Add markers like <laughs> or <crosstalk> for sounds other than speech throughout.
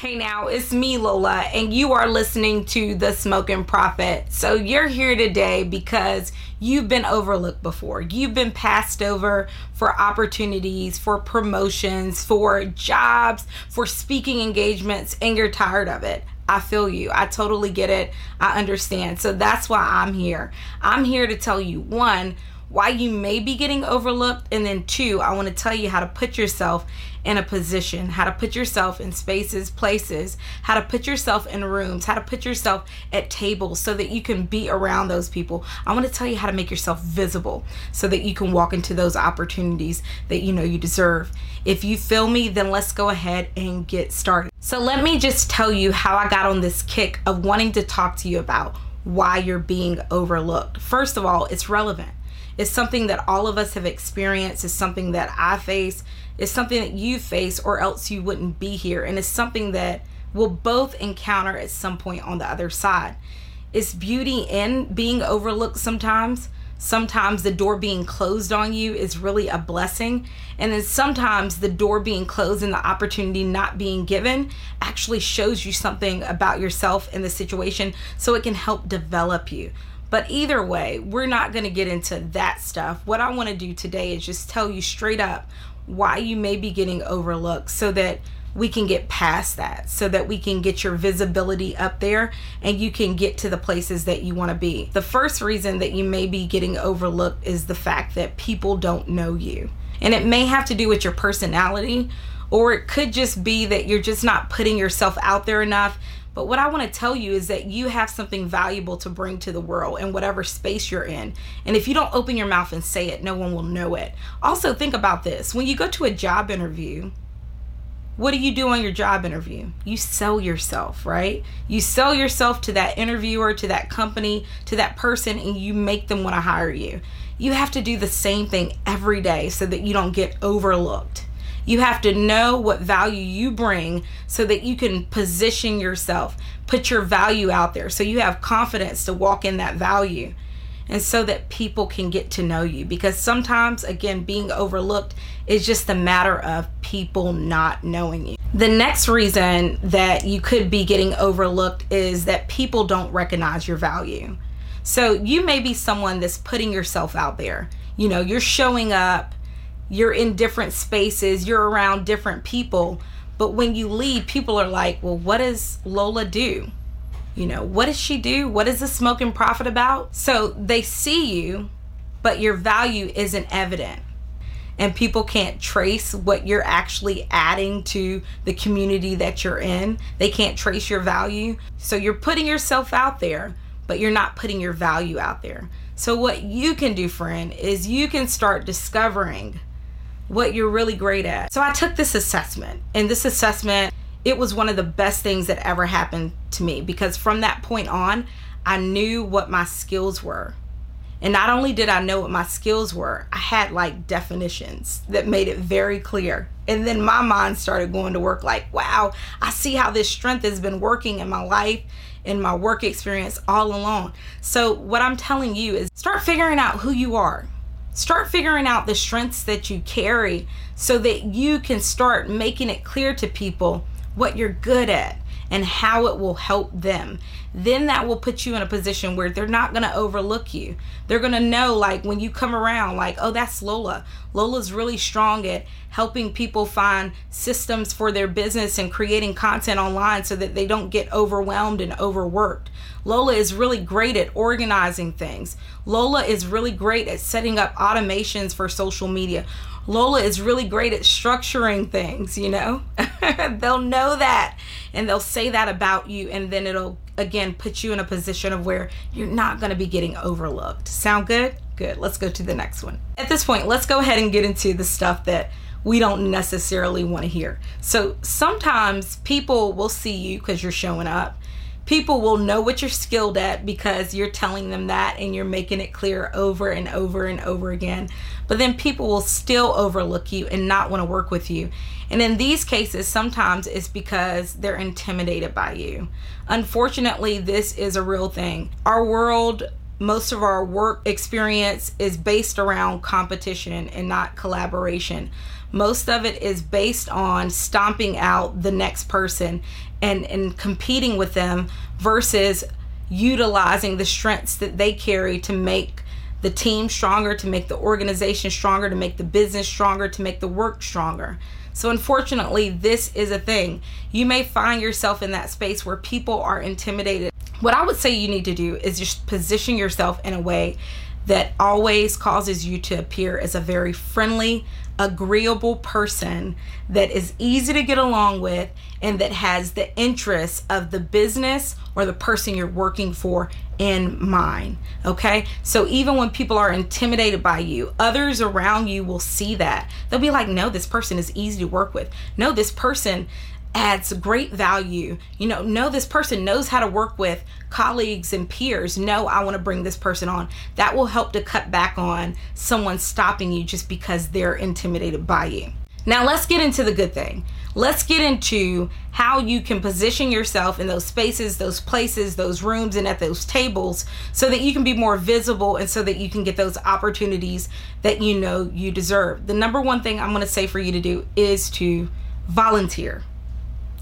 Hey now, it's me, Lola, and you are listening to The Smoking Prophet. So, you're here today because you've been overlooked before. You've been passed over for opportunities, for promotions, for jobs, for speaking engagements, and you're tired of it. I feel you. I totally get it. I understand. So, that's why I'm here. I'm here to tell you one, why you may be getting overlooked, and then two, I want to tell you how to put yourself in a position, how to put yourself in spaces, places, how to put yourself in rooms, how to put yourself at tables so that you can be around those people. I want to tell you how to make yourself visible so that you can walk into those opportunities that you know you deserve. If you feel me, then let's go ahead and get started. So, let me just tell you how I got on this kick of wanting to talk to you about why you're being overlooked. First of all, it's relevant. It's something that all of us have experienced. It's something that I face is something that you face or else you wouldn't be here. And it's something that we'll both encounter at some point on the other side. It's beauty in being overlooked sometimes. Sometimes the door being closed on you is really a blessing. And then sometimes the door being closed and the opportunity not being given actually shows you something about yourself and the situation. So it can help develop you but either way, we're not going to get into that stuff. What I want to do today is just tell you straight up why you may be getting overlooked so that we can get past that so that we can get your visibility up there and you can get to the places that you want to be. The first reason that you may be getting overlooked is the fact that people don't know you. And it may have to do with your personality, or it could just be that you're just not putting yourself out there enough but what I want to tell you is that you have something valuable to bring to the world in whatever space you're in. And if you don't open your mouth and say it, no one will know it. Also, think about this when you go to a job interview, what do you do on your job interview? You sell yourself, right? You sell yourself to that interviewer, to that company, to that person, and you make them want to hire you. You have to do the same thing every day so that you don't get overlooked. You have to know what value you bring so that you can position yourself, put your value out there so you have confidence to walk in that value and so that people can get to know you. Because sometimes, again, being overlooked is just a matter of people not knowing you. The next reason that you could be getting overlooked is that people don't recognize your value. So you may be someone that's putting yourself out there. You know, you're showing up you're in different spaces, you're around different people. But when you leave, people are like, well, what does Lola do? You know, what does she do? What is the smoking prophet about? So they see you, but your value isn't evident. And people can't trace what you're actually adding to the community that you're in. They can't trace your value. So you're putting yourself out there, but you're not putting your value out there. So, what you can do, friend, is you can start discovering what you're really great at. So I took this assessment, and this assessment, it was one of the best things that ever happened to me because from that point on, I knew what my skills were. And not only did I know what my skills were, I had like definitions that made it very clear. And then my mind started going to work like, wow, I see how this strength has been working in my life in my work experience all along. So, what I'm telling you is start figuring out who you are. Start figuring out the strengths that you carry so that you can start making it clear to people what you're good at and how it will help them. Then that will put you in a position where they're not going to overlook you. They're going to know, like, when you come around, like, oh, that's Lola. Lola's really strong at helping people find systems for their business and creating content online so that they don't get overwhelmed and overworked. Lola is really great at organizing things. Lola is really great at setting up automations for social media. Lola is really great at structuring things, you know? <laughs> they'll know that and they'll say that about you, and then it'll again put you in a position of where you're not going to be getting overlooked. Sound good? Good. Let's go to the next one. At this point, let's go ahead and get into the stuff that we don't necessarily want to hear. So sometimes people will see you because you're showing up people will know what you're skilled at because you're telling them that and you're making it clear over and over and over again. But then people will still overlook you and not want to work with you. And in these cases, sometimes it's because they're intimidated by you. Unfortunately, this is a real thing. Our world most of our work experience is based around competition and not collaboration. Most of it is based on stomping out the next person and, and competing with them versus utilizing the strengths that they carry to make the team stronger, to make the organization stronger, to make the business stronger, to make the work stronger. So, unfortunately, this is a thing. You may find yourself in that space where people are intimidated. What I would say you need to do is just position yourself in a way that always causes you to appear as a very friendly, agreeable person that is easy to get along with and that has the interests of the business or the person you're working for in mind. Okay. So even when people are intimidated by you, others around you will see that. They'll be like, no, this person is easy to work with. No, this person adds great value. You know, know this person knows how to work with colleagues and peers. No, I want to bring this person on. That will help to cut back on someone stopping you just because they're intimidated by you. Now, let's get into the good thing. Let's get into how you can position yourself in those spaces, those places, those rooms, and at those tables so that you can be more visible and so that you can get those opportunities that you know you deserve. The number one thing I'm going to say for you to do is to volunteer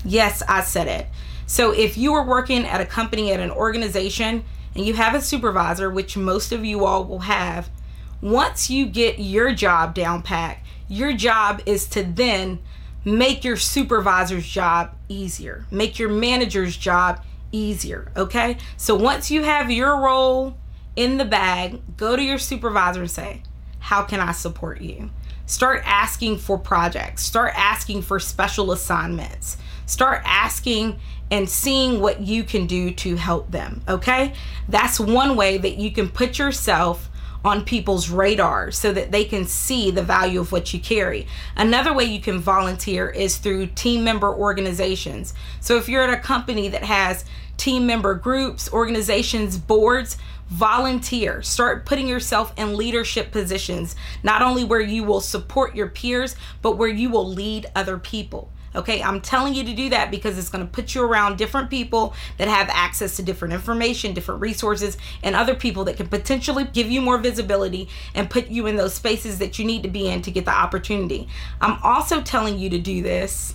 Yes, I said it. So if you are working at a company, at an organization, and you have a supervisor, which most of you all will have, once you get your job down pat, your job is to then make your supervisor's job easier, make your manager's job easier. Okay. So once you have your role in the bag, go to your supervisor and say, How can I support you? Start asking for projects, start asking for special assignments Start asking and seeing what you can do to help them. Okay. That's one way that you can put yourself on people's radar so that they can see the value of what you carry. Another way you can volunteer is through team member organizations. So if you're at a company that has team member groups, organizations, boards, volunteer. Start putting yourself in leadership positions, not only where you will support your peers, but where you will lead other people. Okay, I'm telling you to do that because it's going to put you around different people that have access to different information, different resources, and other people that can potentially give you more visibility and put you in those spaces that you need to be in to get the opportunity. I'm also telling you to do this.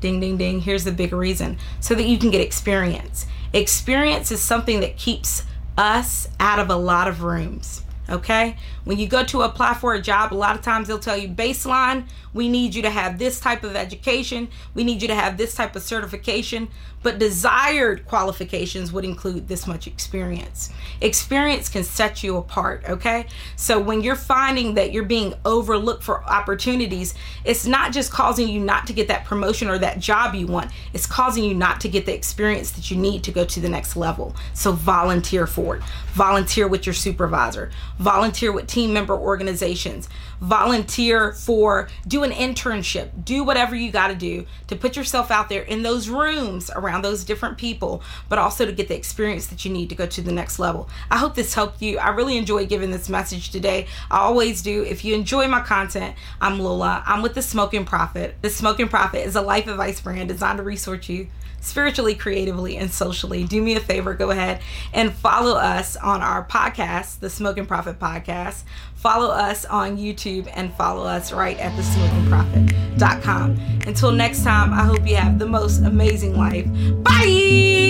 Ding, ding, ding. Here's the big reason so that you can get experience. Experience is something that keeps us out of a lot of rooms. Okay. When you go to apply for a job, a lot of times they'll tell you baseline, we need you to have this type of education, we need you to have this type of certification, but desired qualifications would include this much experience. Experience can set you apart, okay? So when you're finding that you're being overlooked for opportunities, it's not just causing you not to get that promotion or that job you want, it's causing you not to get the experience that you need to go to the next level. So volunteer for it. Volunteer with your supervisor, volunteer with team member organizations, volunteer for, do an internship, do whatever you got to do to put yourself out there in those rooms around those different people, but also to get the experience that you need to go to the next level. I hope this helped you. I really enjoy giving this message today. I always do. If you enjoy my content, I'm Lola. I'm with the Smoking Prophet. The Smoking Prophet is a life advice brand designed to resource you spiritually, creatively, and socially, do me a favor, go ahead and follow us on our podcast, the Smoking Prophet Podcast. Follow us on YouTube and follow us right at thesmokingprophet.com. Until next time, I hope you have the most amazing life. Bye!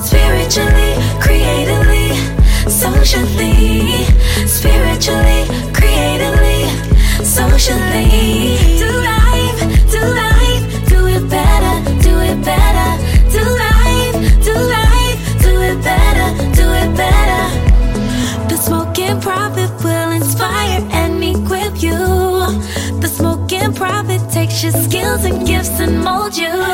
Spiritually, creatively, socially, spiritually, creatively, socially. Mold you.